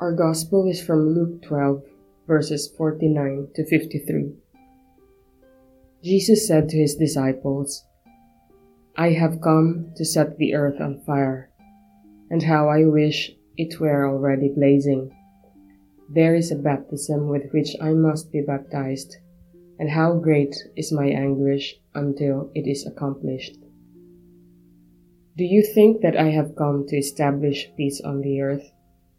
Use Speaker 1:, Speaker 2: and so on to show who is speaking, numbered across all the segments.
Speaker 1: Our Gospel is from Luke 12, verses 49 to 53. Jesus said to his disciples, I have come to set the earth on fire, and how I wish it were already blazing. There is a baptism with which I must be baptized, and how great is my anguish until it is accomplished. Do you think that I have come to establish peace on the earth?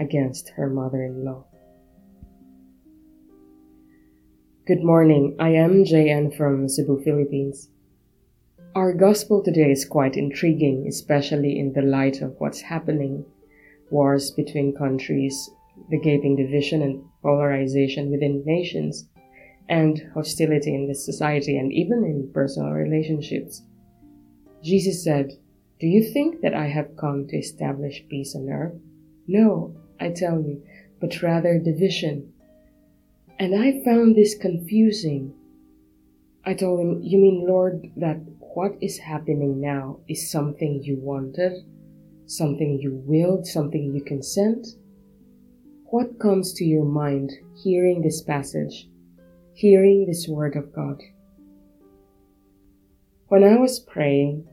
Speaker 1: against her mother in law. Good morning, I am JN from Cebu, Philippines. Our gospel today is quite intriguing, especially in the light of what's happening wars between countries, the gaping division and polarization within nations, and hostility in the society and even in personal relationships. Jesus said, Do you think that I have come to establish peace on earth? No, I tell you, but rather division. And I found this confusing. I told him, You mean, Lord, that what is happening now is something you wanted, something you willed, something you consent? What comes to your mind hearing this passage, hearing this word of God? When I was praying,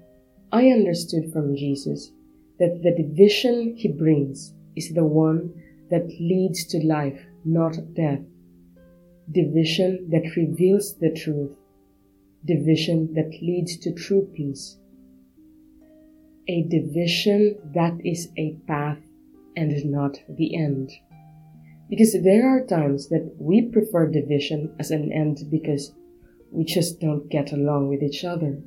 Speaker 1: I understood from Jesus that the division he brings is the one that leads to life, not death. Division that reveals the truth. Division that leads to true peace. A division that is a path and not the end. Because there are times that we prefer division as an end because we just don't get along with each other.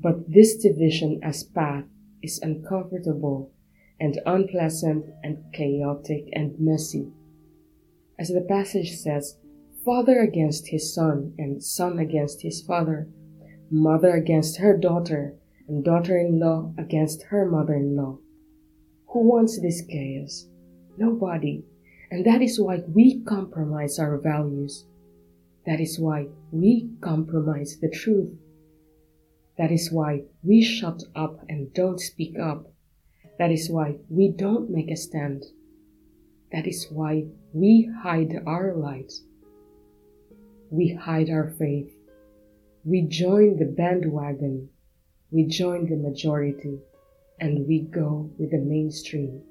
Speaker 1: But this division as path is uncomfortable and unpleasant and chaotic and messy. As the passage says, father against his son and son against his father, mother against her daughter, and daughter in law against her mother in law. Who wants this chaos? Nobody. And that is why we compromise our values. That is why we compromise the truth. That is why we shut up and don't speak up that is why we don't make a stand. That is why we hide our light. We hide our faith. We join the bandwagon. We join the majority and we go with the mainstream.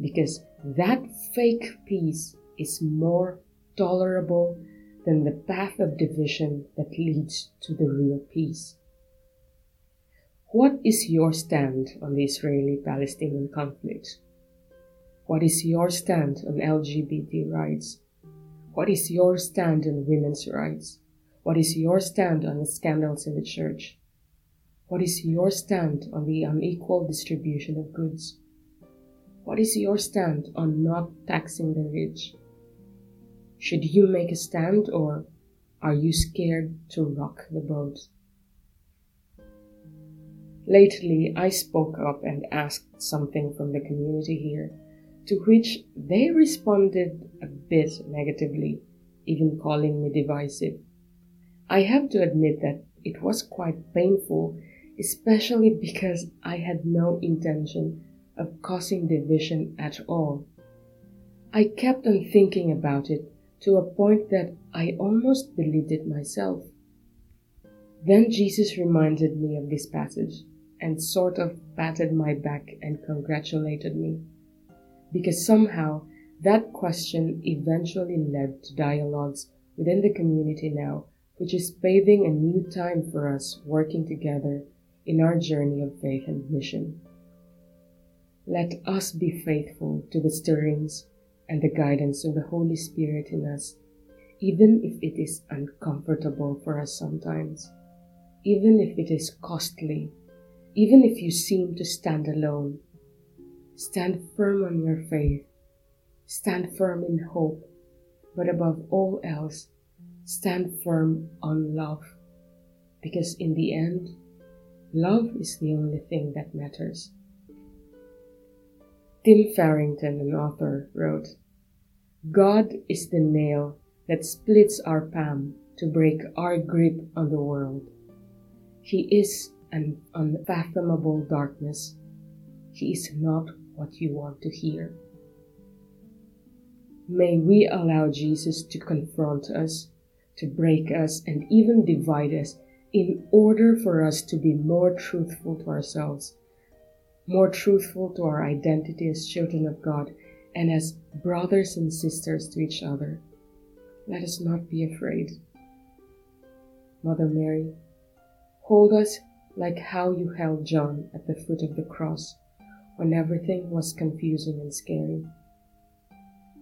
Speaker 1: Because that fake peace is more tolerable than the path of division that leads to the real peace. What is your stand on the Israeli Palestinian conflict? What is your stand on LGBT rights? What is your stand on women's rights? What is your stand on the scandals in the church? What is your stand on the unequal distribution of goods? What is your stand on not taxing the rich? Should you make a stand or are you scared to rock the boat? Lately, I spoke up and asked something from the community here, to which they responded a bit negatively, even calling me divisive. I have to admit that it was quite painful, especially because I had no intention of causing division at all. I kept on thinking about it to a point that I almost believed it myself. Then Jesus reminded me of this passage and sort of patted my back and congratulated me. Because somehow that question eventually led to dialogues within the community now, which is paving a new time for us working together in our journey of faith and mission. Let us be faithful to the stirrings and the guidance of the Holy Spirit in us, even if it is uncomfortable for us sometimes, even if it is costly even if you seem to stand alone. Stand firm on your faith. Stand firm in hope. But above all else, stand firm on love. Because in the end, love is the only thing that matters. Tim Farrington, an author, wrote God is the nail that splits our palm to break our grip on the world. He is an unfathomable darkness. He is not what you want to hear. May we allow Jesus to confront us, to break us, and even divide us in order for us to be more truthful to ourselves, more truthful to our identity as children of God, and as brothers and sisters to each other. Let us not be afraid. Mother Mary, hold us like how you held John at the foot of the cross when everything was confusing and scary.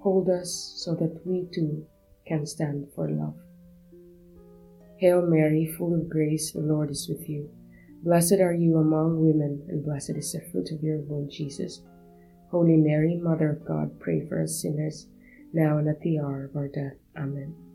Speaker 1: Hold us so that we too can stand for love. Hail Mary, full of grace, the Lord is with you. Blessed are you among women, and blessed is the fruit of your womb, Jesus. Holy Mary, Mother of God, pray for us sinners, now and at the hour of our death. Amen.